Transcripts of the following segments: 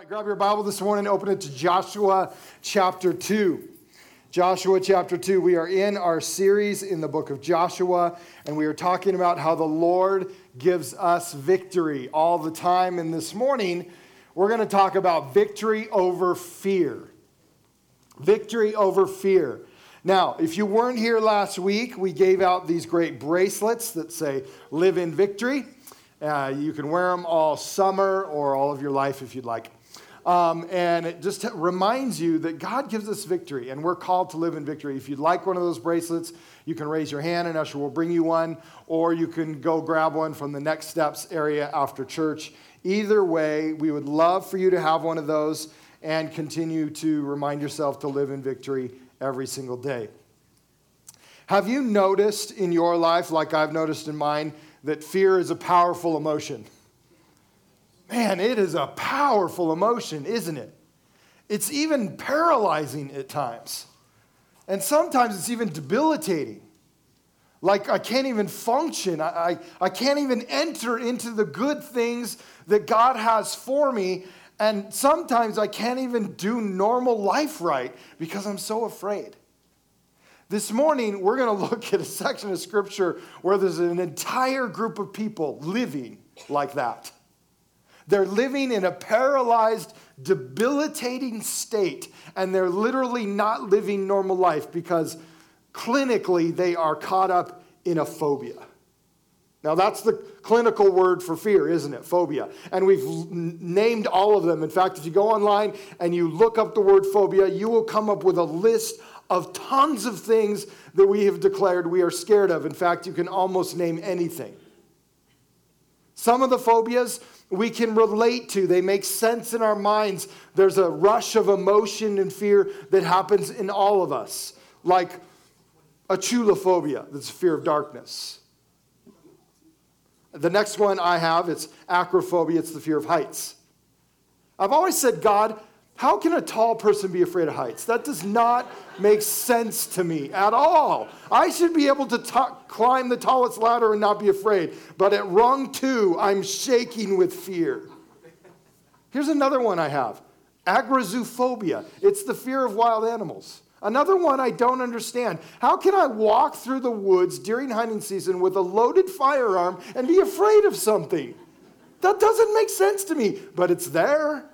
right, grab your Bible this morning, open it to Joshua chapter 2. Joshua chapter 2. We are in our series in the book of Joshua, and we are talking about how the Lord gives us victory all the time. And this morning, we're going to talk about victory over fear. Victory over fear. Now, if you weren't here last week, we gave out these great bracelets that say live in victory. Uh, you can wear them all summer or all of your life if you'd like. Um, and it just reminds you that God gives us victory, and we're called to live in victory. If you'd like one of those bracelets, you can raise your hand, and Usher will bring you one, or you can go grab one from the next steps area after church. Either way, we would love for you to have one of those and continue to remind yourself to live in victory every single day. Have you noticed in your life, like I've noticed in mine, that fear is a powerful emotion? Man, it is a powerful emotion, isn't it? It's even paralyzing at times. And sometimes it's even debilitating. Like I can't even function. I, I, I, can't even enter into the good things that God has for me. And sometimes I can't even do normal life right because I'm so afraid. This morning, we're going to look at a section of scripture where there's an entire group of people living like that. They're living in a paralyzed, debilitating state, and they're literally not living normal life because clinically they are caught up in a phobia. Now, that's the clinical word for fear, isn't it? Phobia. And we've named all of them. In fact, if you go online and you look up the word phobia, you will come up with a list of tons of things that we have declared we are scared of. In fact, you can almost name anything. Some of the phobias we can relate to. They make sense in our minds. There's a rush of emotion and fear that happens in all of us, like achluophobia, that's a fear of darkness. The next one I have, it's acrophobia, it's the fear of heights. I've always said, God, how can a tall person be afraid of heights? That does not make sense to me at all. I should be able to t- climb the tallest ladder and not be afraid. But at rung two, I'm shaking with fear. Here's another one I have agrizoophobia. It's the fear of wild animals. Another one I don't understand. How can I walk through the woods during hunting season with a loaded firearm and be afraid of something? That doesn't make sense to me, but it's there.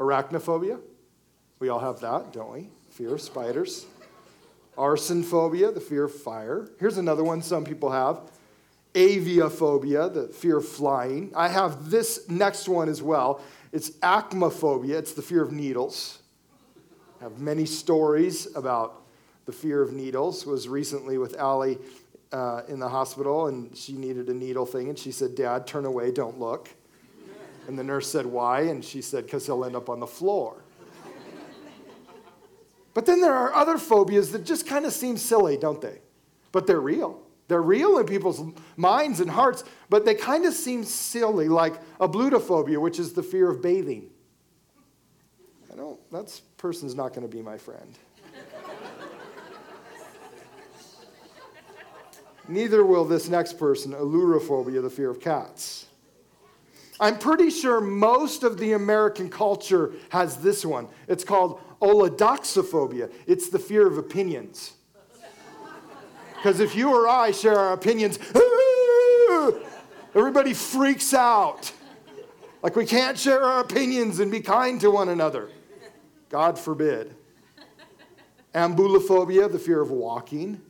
Arachnophobia. We all have that, don't we? Fear of spiders. Arson phobia, the fear of fire. Here's another one some people have aviophobia, the fear of flying. I have this next one as well. It's aichmophobia, it's the fear of needles. I have many stories about the fear of needles. Was recently with Allie uh, in the hospital, and she needed a needle thing, and she said, "Dad, turn away, don't look." And the nurse said, Why? And she said, Because he'll end up on the floor. but then there are other phobias that just kind of seem silly, don't they? But they're real. They're real in people's minds and hearts, but they kind of seem silly, like ablutophobia, which is the fear of bathing. I don't, that person's not going to be my friend. Neither will this next person, ailurophobia, the fear of cats. I'm pretty sure most of the American culture has this one. It's called oligodoxophobia. It's the fear of opinions. Because if you or I share our opinions, everybody freaks out. Like we can't share our opinions and be kind to one another. God forbid. Ambulophobia, the fear of walking.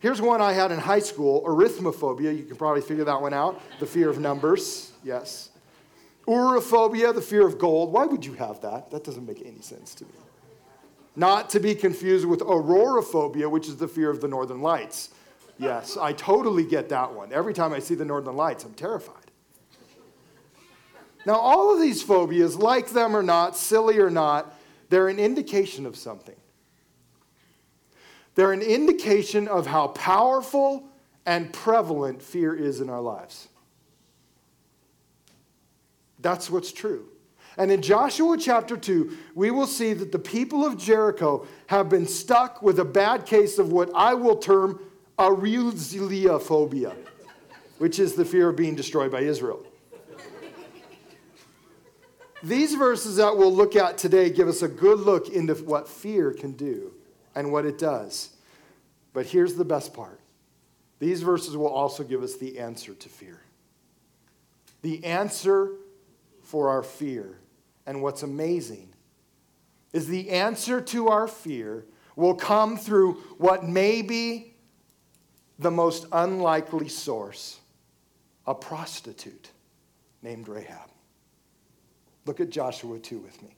Here's one I had in high school arithmophobia. You can probably figure that one out. The fear of numbers. Yes. Aurophobia, the fear of gold. Why would you have that? That doesn't make any sense to me. Not to be confused with auroraphobia, which is the fear of the northern lights. Yes, I totally get that one. Every time I see the northern lights, I'm terrified. Now, all of these phobias, like them or not, silly or not, they're an indication of something. They're an indication of how powerful and prevalent fear is in our lives. That's what's true. And in Joshua chapter 2, we will see that the people of Jericho have been stuck with a bad case of what I will term a reuzilia phobia, which is the fear of being destroyed by Israel. These verses that we'll look at today give us a good look into what fear can do and what it does. But here's the best part these verses will also give us the answer to fear. The answer for our fear. And what's amazing is the answer to our fear will come through what may be the most unlikely source a prostitute named Rahab. Look at Joshua 2 with me.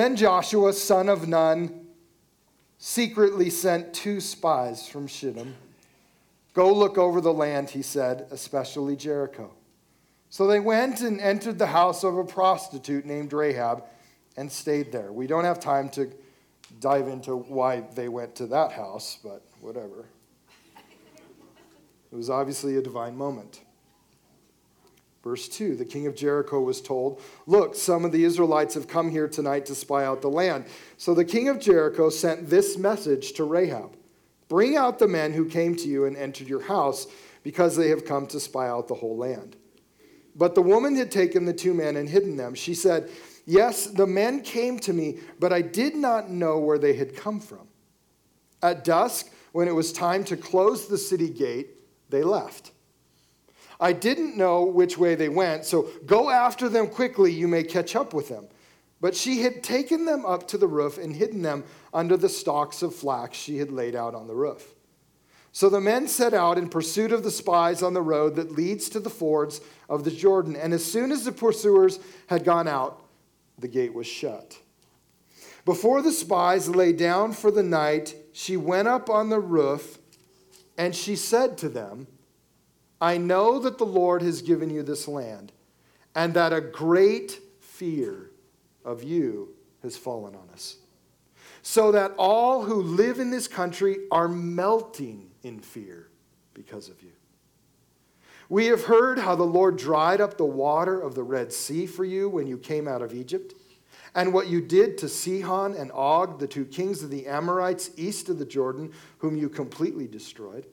Then Joshua, son of Nun, secretly sent two spies from Shittim. Go look over the land, he said, especially Jericho. So they went and entered the house of a prostitute named Rahab and stayed there. We don't have time to dive into why they went to that house, but whatever. It was obviously a divine moment. Verse 2 The king of Jericho was told, Look, some of the Israelites have come here tonight to spy out the land. So the king of Jericho sent this message to Rahab Bring out the men who came to you and entered your house, because they have come to spy out the whole land. But the woman had taken the two men and hidden them. She said, Yes, the men came to me, but I did not know where they had come from. At dusk, when it was time to close the city gate, they left. I didn't know which way they went, so go after them quickly, you may catch up with them. But she had taken them up to the roof and hidden them under the stalks of flax she had laid out on the roof. So the men set out in pursuit of the spies on the road that leads to the fords of the Jordan. And as soon as the pursuers had gone out, the gate was shut. Before the spies lay down for the night, she went up on the roof and she said to them, I know that the Lord has given you this land, and that a great fear of you has fallen on us. So that all who live in this country are melting in fear because of you. We have heard how the Lord dried up the water of the Red Sea for you when you came out of Egypt, and what you did to Sihon and Og, the two kings of the Amorites east of the Jordan, whom you completely destroyed.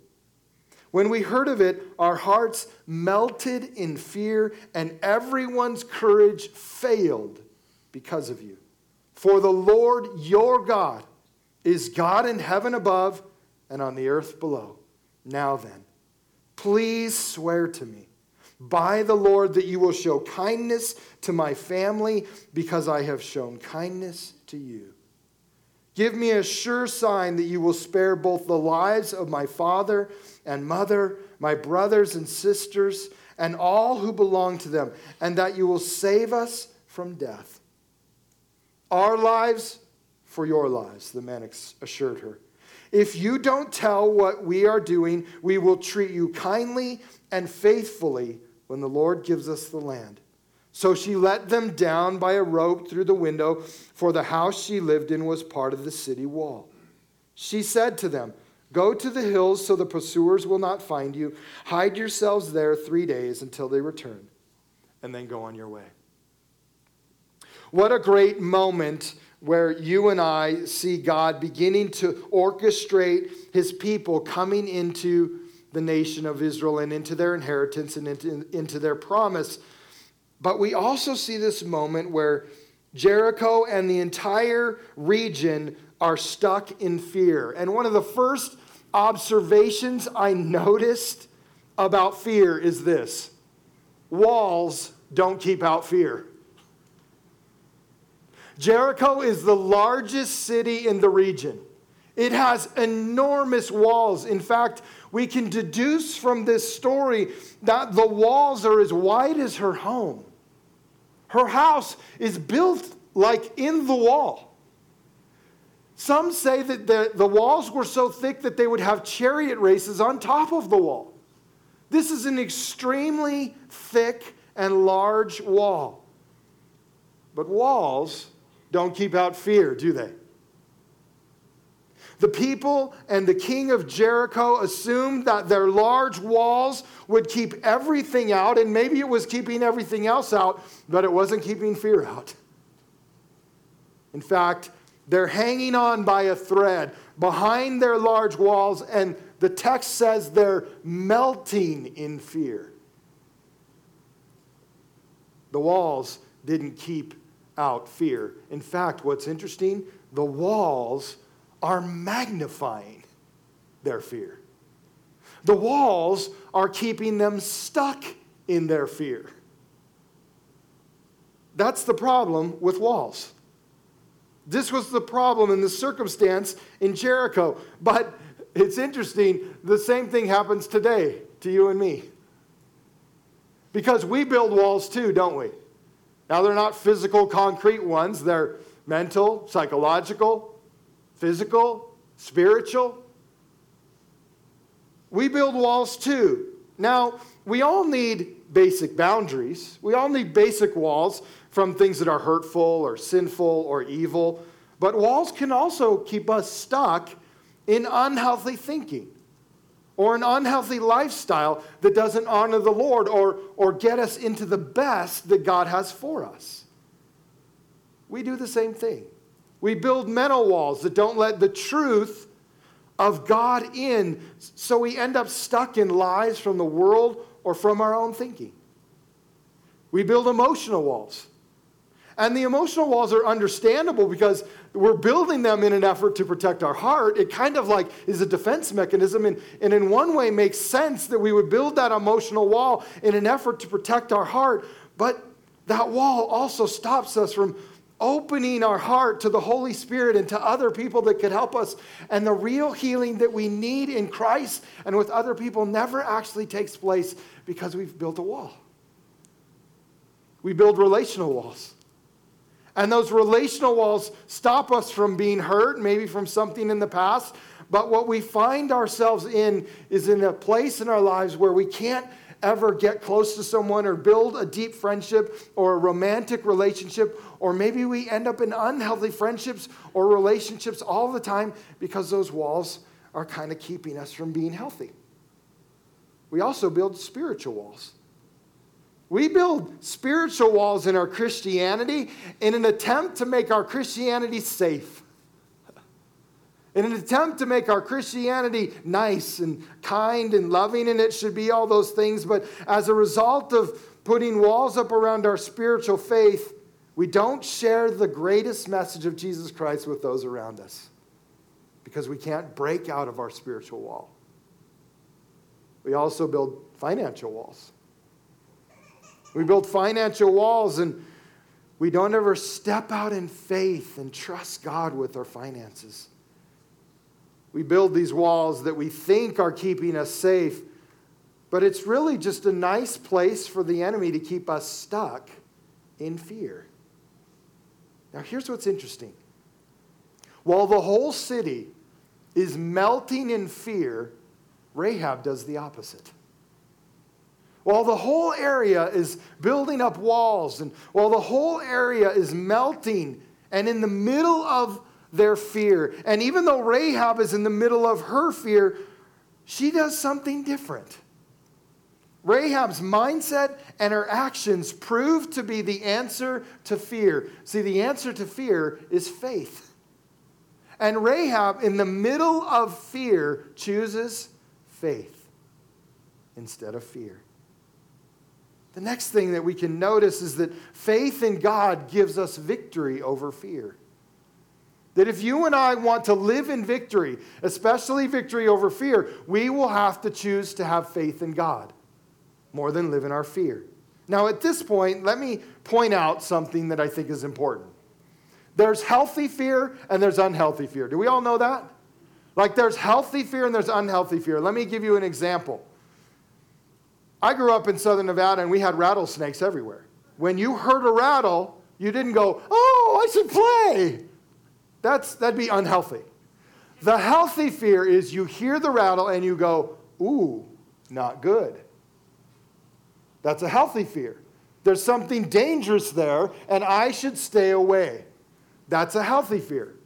When we heard of it, our hearts melted in fear, and everyone's courage failed because of you. For the Lord your God is God in heaven above and on the earth below. Now then, please swear to me by the Lord that you will show kindness to my family because I have shown kindness to you. Give me a sure sign that you will spare both the lives of my father and mother, my brothers and sisters, and all who belong to them, and that you will save us from death. Our lives for your lives, the man assured her. If you don't tell what we are doing, we will treat you kindly and faithfully when the Lord gives us the land. So she let them down by a rope through the window, for the house she lived in was part of the city wall. She said to them, Go to the hills so the pursuers will not find you. Hide yourselves there three days until they return, and then go on your way. What a great moment where you and I see God beginning to orchestrate his people coming into the nation of Israel and into their inheritance and into, into their promise but we also see this moment where Jericho and the entire region are stuck in fear. And one of the first observations I noticed about fear is this walls don't keep out fear. Jericho is the largest city in the region. It has enormous walls. In fact, we can deduce from this story that the walls are as wide as her home. Her house is built like in the wall. Some say that the, the walls were so thick that they would have chariot races on top of the wall. This is an extremely thick and large wall. But walls don't keep out fear, do they? The people and the king of Jericho assumed that their large walls would keep everything out, and maybe it was keeping everything else out, but it wasn't keeping fear out. In fact, they're hanging on by a thread behind their large walls, and the text says they're melting in fear. The walls didn't keep out fear. In fact, what's interesting, the walls are magnifying their fear. The walls are keeping them stuck in their fear. That's the problem with walls. This was the problem in the circumstance in Jericho. But it's interesting, the same thing happens today to you and me. Because we build walls too, don't we? Now, they're not physical, concrete ones, they're mental, psychological, physical, spiritual. We build walls too. Now, we all need basic boundaries. We all need basic walls from things that are hurtful or sinful or evil. But walls can also keep us stuck in unhealthy thinking or an unhealthy lifestyle that doesn't honor the Lord or, or get us into the best that God has for us. We do the same thing. We build mental walls that don't let the truth of God in, so we end up stuck in lies from the world or from our own thinking. We build emotional walls. And the emotional walls are understandable because we're building them in an effort to protect our heart. It kind of like is a defense mechanism, and, and in one way makes sense that we would build that emotional wall in an effort to protect our heart. But that wall also stops us from opening our heart to the Holy Spirit and to other people that could help us. And the real healing that we need in Christ and with other people never actually takes place because we've built a wall. We build relational walls. And those relational walls stop us from being hurt, maybe from something in the past. But what we find ourselves in is in a place in our lives where we can't ever get close to someone or build a deep friendship or a romantic relationship, or maybe we end up in unhealthy friendships or relationships all the time because those walls are kind of keeping us from being healthy. We also build spiritual walls. We build spiritual walls in our Christianity in an attempt to make our Christianity safe in an attempt to make our Christianity nice and kind and loving, and it should be all those things. But as a result of putting walls up around our spiritual faith, we don't share the greatest message of Jesus Christ with those around us because we can't break out of our spiritual wall. We also build financial walls. We build financial walls and we don't ever step out in faith and trust God with our finances. We build these walls that we think are keeping us safe, but it's really just a nice place for the enemy to keep us stuck in fear. Now, here's what's interesting. While the whole city is melting in fear, Rahab does the opposite. While the whole area is building up walls, and while the whole area is melting, and in the middle of their fear. And even though Rahab is in the middle of her fear, she does something different. Rahab's mindset and her actions prove to be the answer to fear. See, the answer to fear is faith. And Rahab, in the middle of fear, chooses faith instead of fear. The next thing that we can notice is that faith in God gives us victory over fear. That if you and I want to live in victory, especially victory over fear, we will have to choose to have faith in God more than live in our fear. Now, at this point, let me point out something that I think is important. There's healthy fear and there's unhealthy fear. Do we all know that? Like there's healthy fear and there's unhealthy fear. Let me give you an example. I grew up in southern Nevada and we had rattlesnakes everywhere. When you heard a rattle, you didn't go, oh, I should play. That's, that'd be unhealthy. The healthy fear is you hear the rattle and you go, ooh, not good. That's a healthy fear. There's something dangerous there, and I should stay away. That's a healthy fear.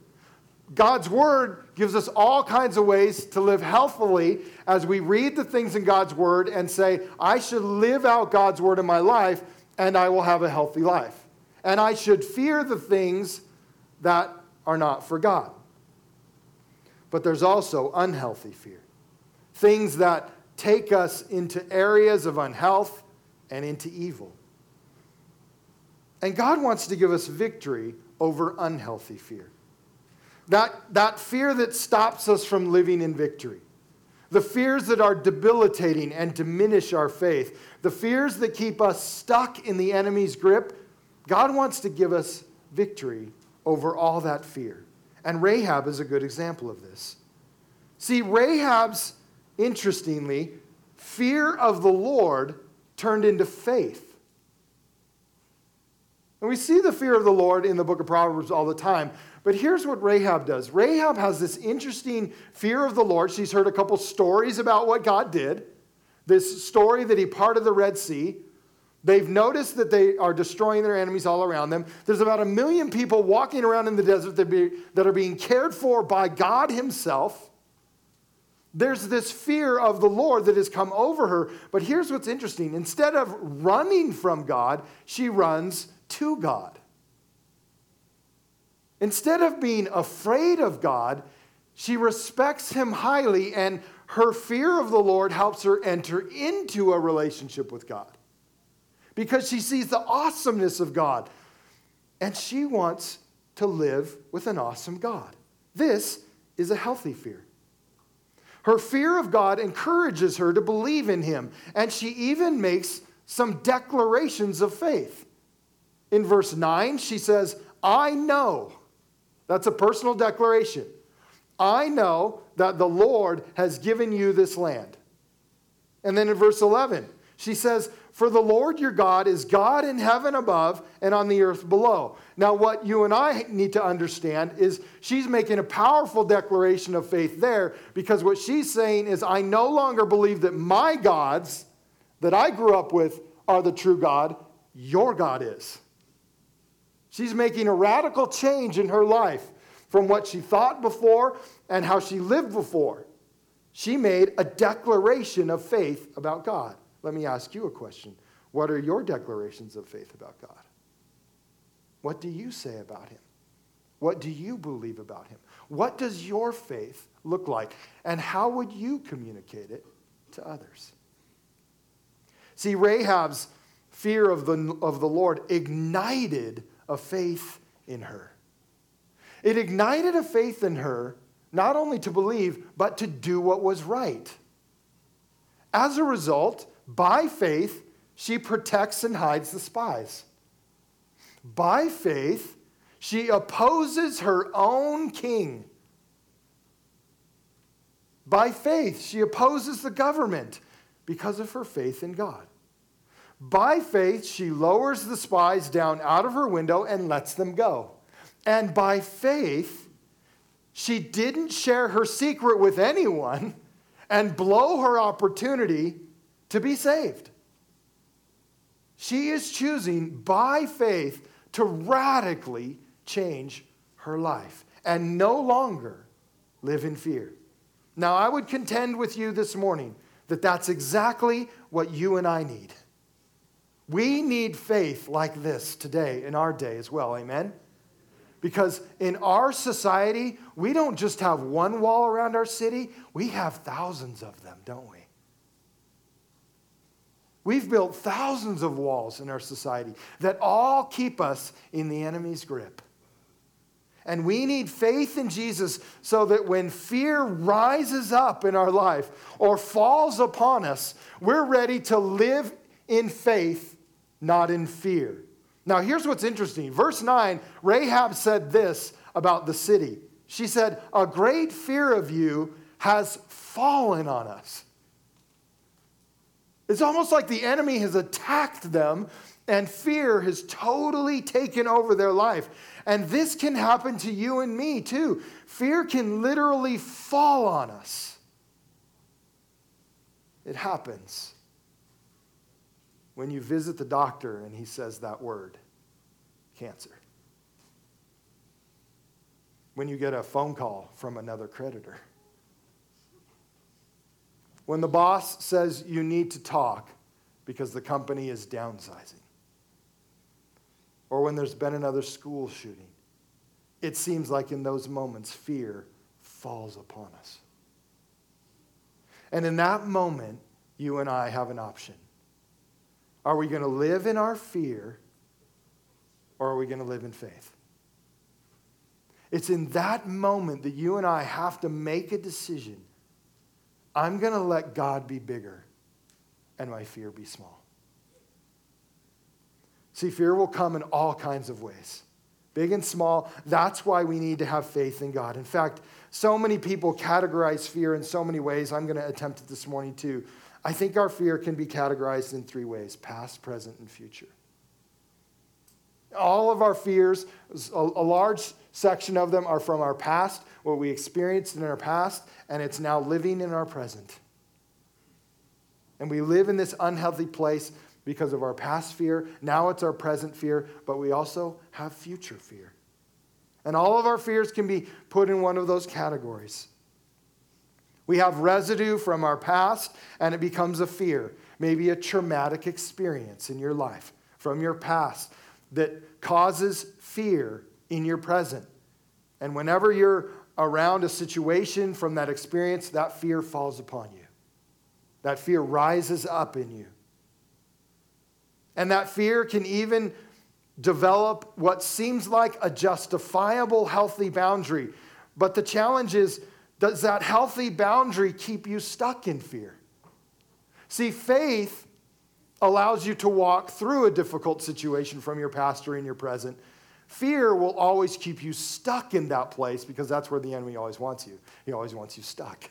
God's word gives us all kinds of ways to live healthily as we read the things in God's word and say, I should live out God's word in my life, and I will have a healthy life. And I should fear the things that are not for God. But there's also unhealthy fear, things that take us into areas of unhealth and into evil. And God wants to give us victory over unhealthy fear. That, that fear that stops us from living in victory. The fears that are debilitating and diminish our faith. The fears that keep us stuck in the enemy's grip. God wants to give us victory over all that fear. And Rahab is a good example of this. See, Rahab's, interestingly, fear of the Lord turned into faith. And we see the fear of the Lord in the book of Proverbs all the time. But here's what Rahab does Rahab has this interesting fear of the Lord. She's heard a couple stories about what God did. This story that he parted the Red Sea. They've noticed that they are destroying their enemies all around them. There's about a million people walking around in the desert that are being cared for by God Himself. There's this fear of the Lord that has come over her. But here's what's interesting instead of running from God, she runs to God. Instead of being afraid of God, she respects him highly, and her fear of the Lord helps her enter into a relationship with God because she sees the awesomeness of God and she wants to live with an awesome God. This is a healthy fear. Her fear of God encourages her to believe in him, and she even makes some declarations of faith. In verse 9, she says, I know. That's a personal declaration. I know that the Lord has given you this land. And then in verse 11, she says, For the Lord your God is God in heaven above and on the earth below. Now, what you and I need to understand is she's making a powerful declaration of faith there because what she's saying is, I no longer believe that my gods that I grew up with are the true God, your God is. She's making a radical change in her life from what she thought before and how she lived before. She made a declaration of faith about God. Let me ask you a question. What are your declarations of faith about God? What do you say about Him? What do you believe about Him? What does your faith look like? And how would you communicate it to others? See, Rahab's fear of the, of the Lord ignited a faith in her. It ignited a faith in her not only to believe, but to do what was right. As a result, by faith, she protects and hides the spies. By faith, she opposes her own king. By faith, she opposes the government because of her faith in God. By faith, she lowers the spies down out of her window and lets them go. And by faith, she didn't share her secret with anyone and blow her opportunity to be saved. She is choosing by faith to radically change her life and no longer live in fear. Now, I would contend with you this morning that that's exactly what you and I need. We need faith like this today, in our day as well. Amen? Because in our society, we don't just have one wall around our city, we have thousands of them, don't we? We've built thousands of walls in our society that all keep us in the enemy's grip. And we need faith in Jesus so that when fear rises up in our life or falls upon us, we're ready to live in faith not in fear. Now, here's what's interesting. Verse 9 Rahab said this about the city. She said, A great fear of you has fallen on us. It's almost like the enemy has attacked them and fear has totally taken over their life. And this can happen to you and me too. Fear can literally fall on us. It happens when you visit the doctor and he says that word cancer. When you get a phone call from another creditor. When the boss says you need to talk because the company is downsizing. Or when there's been another school shooting. It seems like in those moments, fear falls upon us. And in that moment, you and I have an option. Are we going to live in our fear or are we going to live in faith? It's in that moment that you and I have to make a decision. I'm going to let God be bigger and my fear be small. See, fear will come in all kinds of ways, big and small. That's why we need to have faith in God. In fact, so many people categorize fear in so many ways. I'm going to attempt it this morning too. I think our fear can be categorized in three ways past, present, and future. All of our fears, a, large section of them are from our past, what we experienced in our past, and it's now living in our present. And we live in this unhealthy place because of our past fear. Now it's our present fear, but we also have future fear. And all of our fears can be put in one of those categories. We have residue from our past, and it becomes a fear, maybe a traumatic experience in your life from your past that causes fear in your present. And whenever you're around a situation from that experience, that fear falls upon you. That fear rises up in you. And that fear can even develop what seems like a justifiable, healthy boundary. But the challenge is does that healthy boundary keep you stuck in fear? See, faith allows you to walk through a difficult situation from your past or in your present. Fear will always keep you stuck in that place because that's where the enemy always wants you. He always wants you stuck.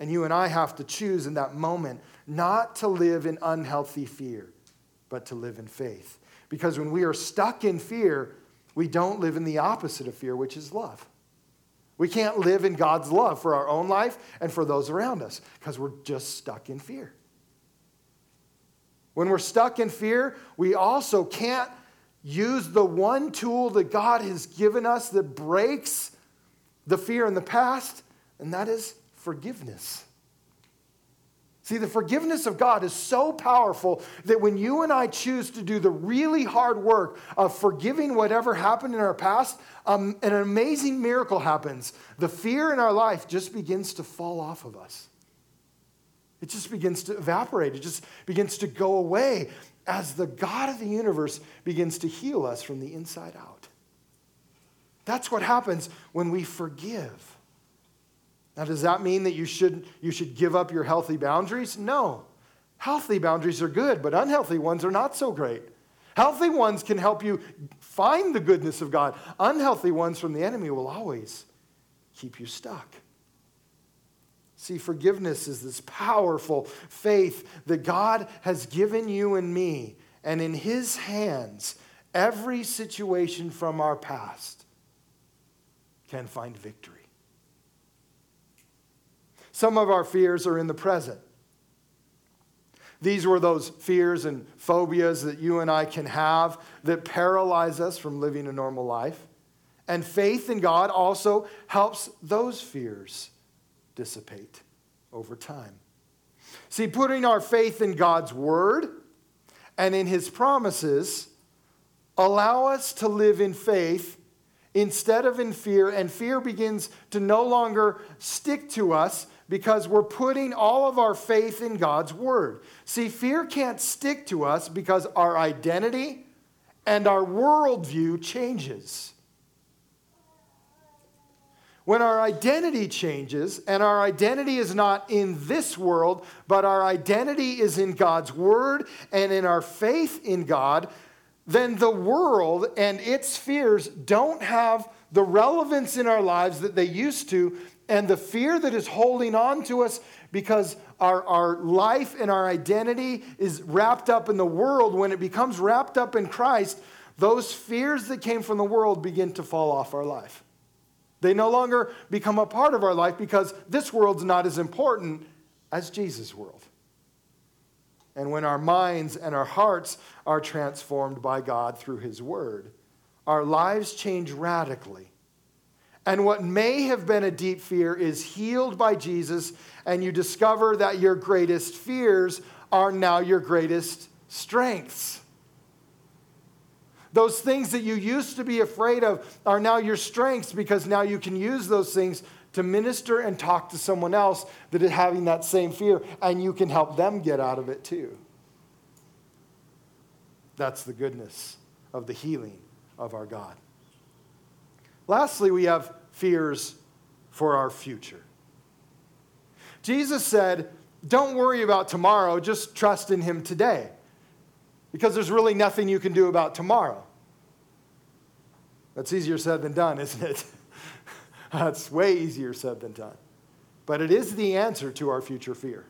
And you and I have to choose in that moment not to live in unhealthy fear, but to live in faith. Because when we are stuck in fear, we don't live in the opposite of fear, which is love. We can't live in God's love for our own life and for those around us because we're just stuck in fear. When we're stuck in fear, we also can't use the one tool that God has given us that breaks the fear in the past, and that is forgiveness. See, the forgiveness of God is so powerful that when you and I choose to do the really hard work of forgiving whatever happened in our past, um, an amazing miracle happens. The fear in our life just begins to fall off of us. It just begins to evaporate, it just begins to go away as the God of the universe begins to heal us from the inside out. That's what happens when we forgive. Now, does that mean that you should, you should give up your healthy boundaries? No. Healthy boundaries are good, but unhealthy ones are not so great. Healthy ones can help you find the goodness of God. Unhealthy ones from the enemy will always keep you stuck. See, forgiveness is this powerful faith that God has given you and me, and in His hands, every situation from our past can find victory. Some of our fears are in the present. These were those fears and phobias that you and I can have that paralyze us from living a normal life. And faith in God also helps those fears dissipate over time. See, putting our faith in God's word and in his promises allow us to live in faith instead of in fear, and fear begins to no longer stick to us because we're putting all of our faith in God's word. See, fear can't stick to us because our identity and our worldview changes. When our identity changes, and our identity is not in this world, but our identity is in God's word and in our faith in God, then the world and its fears don't have the relevance in our lives that they used to and the fear that is holding on to us because our, our life and our identity is wrapped up in the world, when it becomes wrapped up in Christ, those fears that came from the world begin to fall off our life. They no longer become a part of our life because this world's not as important as Jesus' world. And when our minds and our hearts are transformed by God through His Word, our lives change radically and what may have been a deep fear is healed by Jesus, and you discover that your greatest fears are now your greatest strengths. Those things that you used to be afraid of are now your strengths because now you can use those things to minister and talk to someone else that is having that same fear, and you can help them get out of it too. That's the goodness of the healing of our God. Lastly, we have fears for our future. Jesus said, Don't worry about tomorrow, just trust in Him today. Because there's really nothing you can do about tomorrow. That's easier said than done, isn't it? That's way easier said than done. But it is the answer to our future fear.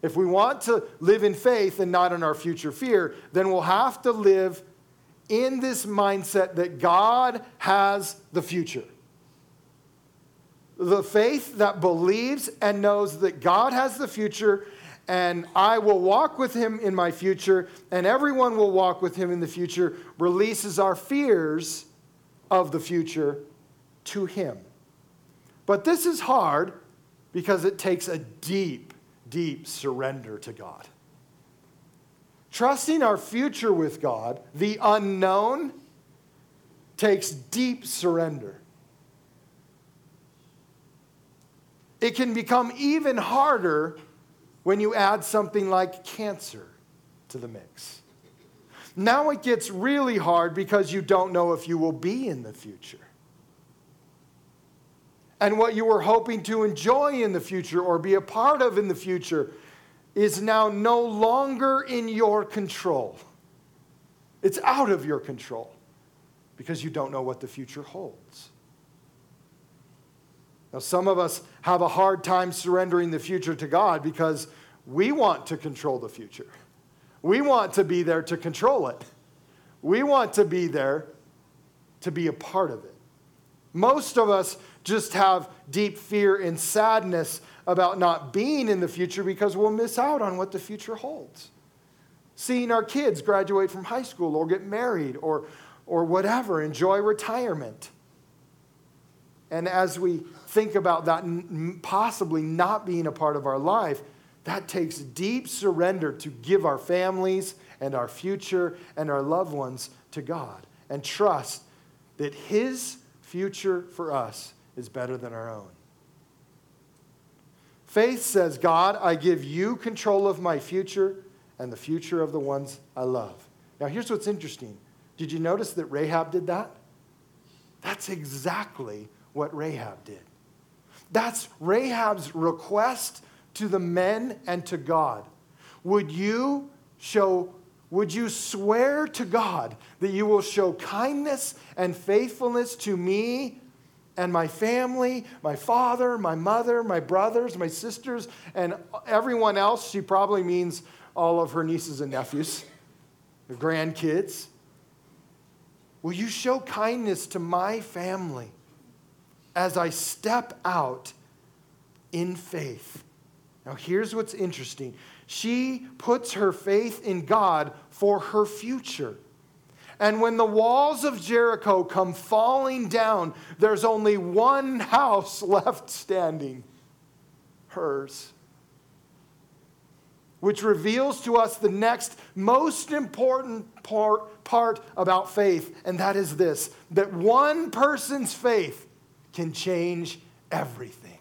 If we want to live in faith and not in our future fear, then we'll have to live in this mindset that God has the future. The faith that believes and knows that God has the future and I will walk with him in my future, and everyone will walk with him in the future, releases our fears of the future to him. But this is hard because it takes a deep, deep surrender to God. Trusting our future with God, the unknown, takes deep surrender. It can become even harder when you add something like cancer to the mix. Now it gets really hard because you don't know if you will be in the future. And what you were hoping to enjoy in the future or be a part of in the future is now no longer in your control. It's out of your control because you don't know what the future holds. Now, some of us have a hard time surrendering the future to God because we want to control the future. We want to be there to control it. We want to be there to be a part of it. Most of us just have deep fear and sadness about not being in the future because we'll miss out on what the future holds. Seeing our kids graduate from high school or get married or, or whatever, enjoy retirement. And as we think about that possibly not being a part of our life, that takes deep surrender to give our families and our future and our loved ones to God and trust that His future for us is better than our own. Faith says, God, I give you control of my future and the future of the ones I love. Now, here's what's interesting. Did you notice that Rahab did that? That's exactly what Rahab did. That's Rahab's request to the men and to God. Would you show would you swear to God that you will show kindness and faithfulness to me and my family, my father, my mother, my brothers, my sisters, and everyone else? She probably means all of her nieces and nephews, her grandkids. Will you show kindness to my family as I step out in faith? Now, here's what's interesting she puts her faith in God for her future. And when the walls of Jericho come falling down, there's only one house left standing hers. Which reveals to us the next most important part, part about faith, and that is this that one person's faith can change everything.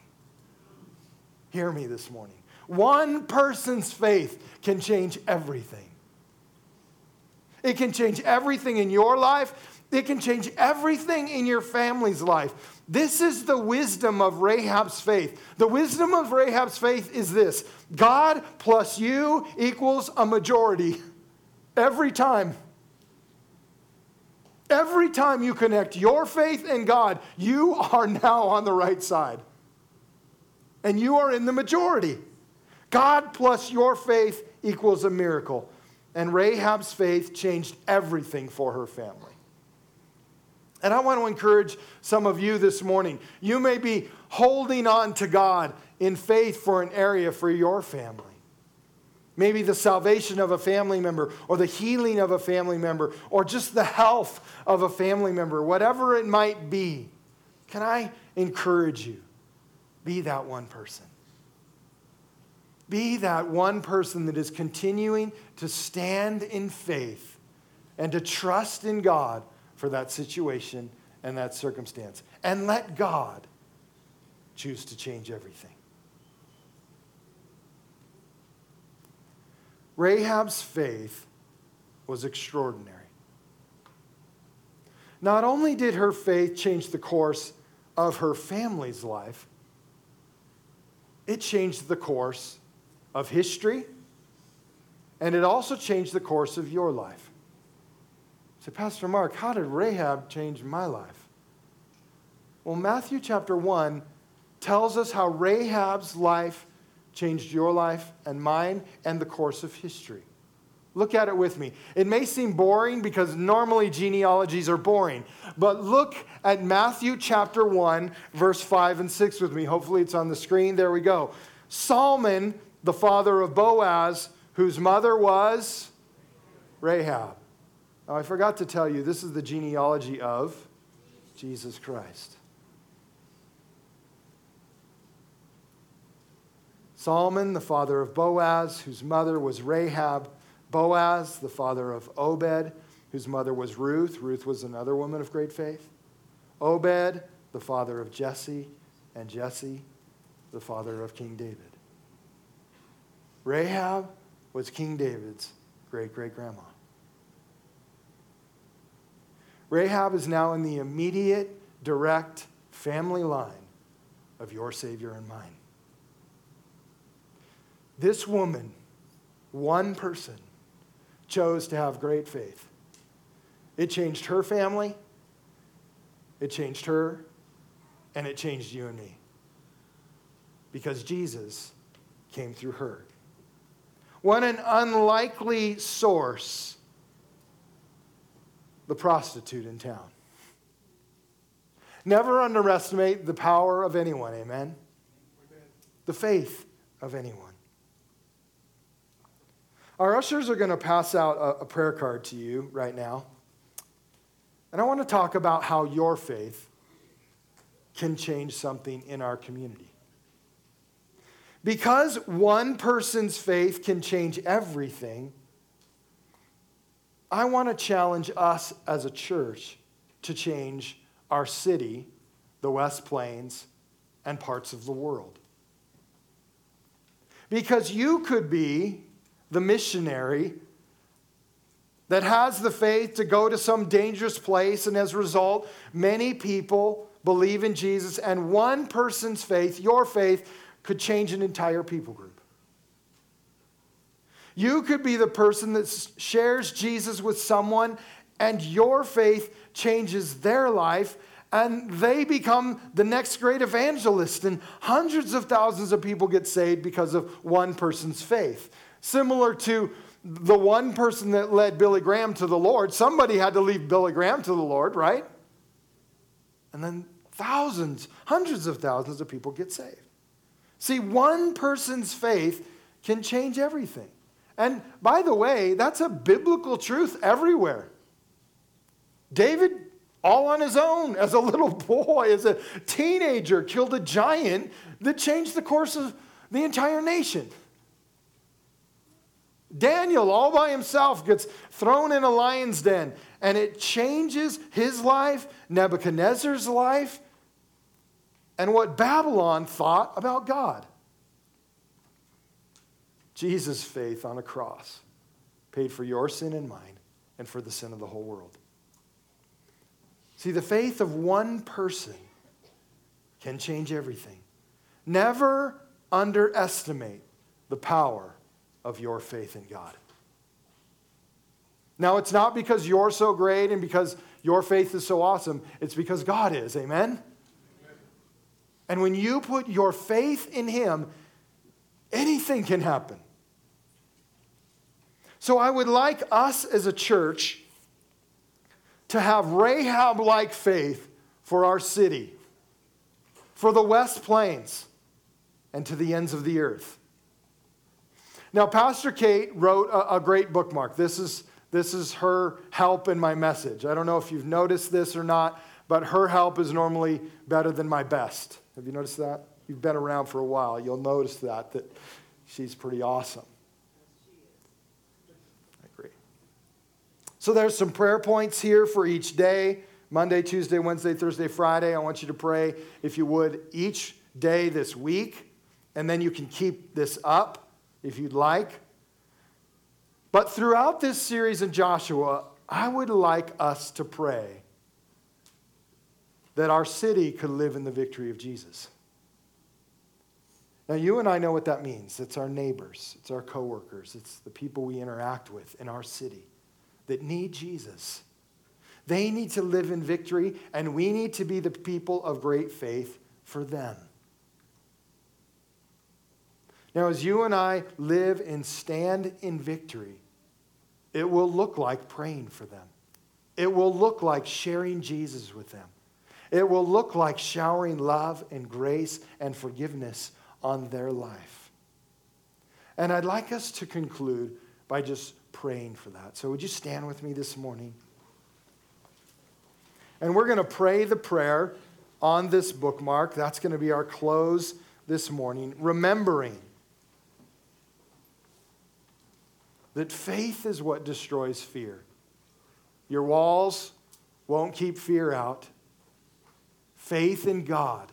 Hear me this morning. One person's faith can change everything. It can change everything in your life. It can change everything in your family's life. This is the wisdom of Rahab's faith. The wisdom of Rahab's faith is this God plus you equals a majority every time. Every time you connect your faith and God, you are now on the right side. And you are in the majority. God plus your faith equals a miracle. And Rahab's faith changed everything for her family. And I want to encourage some of you this morning. You may be holding on to God in faith for an area for your family. Maybe the salvation of a family member, or the healing of a family member, or just the health of a family member, whatever it might be. Can I encourage you? Be that one person. Be that one person that is continuing to stand in faith and to trust in God for that situation and that circumstance. And let God choose to change everything. Rahab's faith was extraordinary. Not only did her faith change the course of her family's life, it changed the course of history, and it also changed the course of your life. Say, Pastor Mark, how did Rahab change my life? Well, Matthew chapter 1 tells us how Rahab's life changed your life and mine and the course of history. Look at it with me. It may seem boring because normally genealogies are boring, but look at Matthew chapter 1, verse 5 and 6 with me. Hopefully it's on the screen. There we go. Salmon, the father of Boaz, whose mother was Rahab. Now, I forgot to tell you, this is the genealogy of Jesus Christ. Solomon, the father of Boaz, whose mother was Rahab. Boaz, the father of Obed, whose mother was Ruth. Ruth was another woman of great faith. Obed, the father of Jesse, and Jesse, the father of King David. Rahab was King David's great great grandma. Rahab is now in the immediate, direct family line of your Savior and mine. This woman, one person, chose to have great faith. It changed her family, it changed her, and it changed you and me. Because Jesus came through her. What an unlikely source the prostitute in town. Never underestimate the power of anyone, amen? amen? The faith of anyone. Our ushers are going to pass out a, a prayer card to you right now. And I want to talk about how your faith can change something in our community. Because one person's faith can change everything, I want to challenge us as a church to change our city, the West Plains, and parts of the world. Because you could be the missionary that has the faith to go to some dangerous place, and as a result, many people believe in Jesus, and one person's faith, your faith, could change an entire people group. You could be the person that shares Jesus with someone, and your faith changes their life, and they become the next great evangelist, and hundreds of thousands of people get saved because of one person's faith. Similar to the one person that led Billy Graham to the Lord, somebody had to lead Billy Graham to the Lord, right? And then thousands, hundreds of thousands of people get saved. See, one person's faith can change everything. And by the way, that's a biblical truth everywhere. David, all on his own, as a little boy, as a teenager, killed a giant that changed the course of the entire nation. Daniel, all by himself, gets thrown in a lion's den, and it changes his life, Nebuchadnezzar's life, and what Babylon thought about God. Jesus' faith on a cross paid for your sin and mine, and for the sin of the whole world. See, the faith of one person can change everything. Never underestimate the power of your faith in God. Now, it's not because you're so great and because your faith is so awesome, it's because God is. Amen? And when you put your faith in Him, anything can happen. So I would like us as a church to have Rahab like faith for our city, for the West Plains, and to the ends of the earth. Now, Pastor Kate wrote a, a, great bookmark. This is, this is her help in my message. I don't know if you've noticed this or not, but her help is normally better than my best. Have you noticed that? You've been around for a while. You'll notice that, that she's pretty awesome. I agree. So there's some prayer points here for each day Monday, Tuesday, Wednesday, Thursday, Friday. I want you to pray, if you would, each day this week, and then you can keep this up if you'd like. But throughout this series in Joshua, I would like us to pray that our city could live in the victory of Jesus. Now, you and I know what that means. It's our neighbors, it's our coworkers, it's the people we interact with in our city that need Jesus. They need to live in victory, and we need to be the people of great faith for them. Now, as you and I live and stand in victory, it will look like praying for them. It will look like sharing Jesus with them. It will look like showering love and grace and forgiveness on their life. And I'd like us to conclude by just praying for that. So, would you stand with me this morning? And we're going to pray the prayer on this bookmark. That's going to be our close this morning, remembering that faith is what destroys fear. Your walls won't keep fear out. Faith in God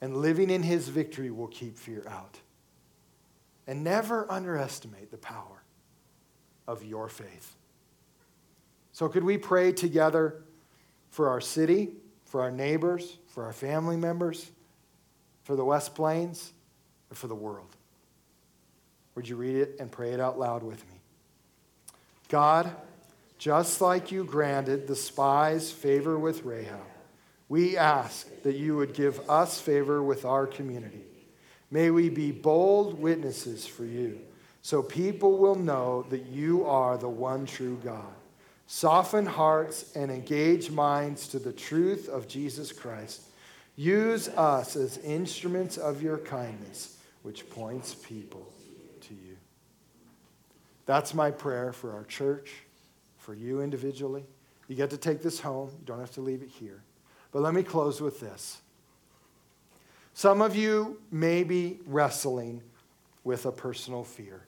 and living in His victory will keep fear out. And never underestimate the power of your faith. So, could we pray together for our city, for our neighbors, for our family members, for the West Plains, and for the world? Would you read it and pray it out loud with me? God, just like you granted the spies favor with Rahab we ask that you would give us favor with our community. May we be bold witnesses for you so people will know that you are the one true God. Soften hearts and engage minds to the truth of Jesus Christ. Use us as instruments of your kindness, which points people to you. That's my prayer for our church, for you individually. You get to take this home, you don't have to leave it here. But let me close with this. Some of you may be wrestling with a personal fear.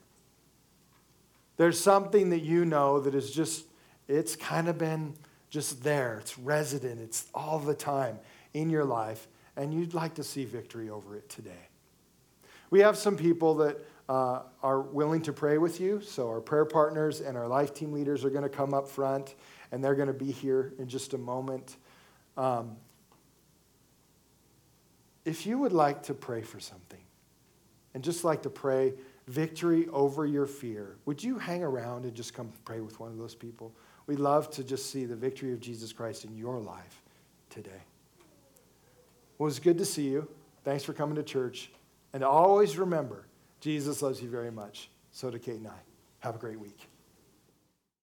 There's something that you know that is just, it's kind of been just there. It's resident. It's all the time in your life. And you'd like to see victory over it today. We have some people that uh, are willing to pray with you. So, our prayer partners and our life team leaders are going to come up front, and they're going to be here in just a moment. Um, if you would like to pray for something and just like to pray victory over your fear, would you hang around and just come pray with one of those people? We'd love to just see the victory of Jesus Christ in your life today. Well, it was good to see you. Thanks for coming to church. And always remember, Jesus loves you very much. So do Kate and I. Have a great week.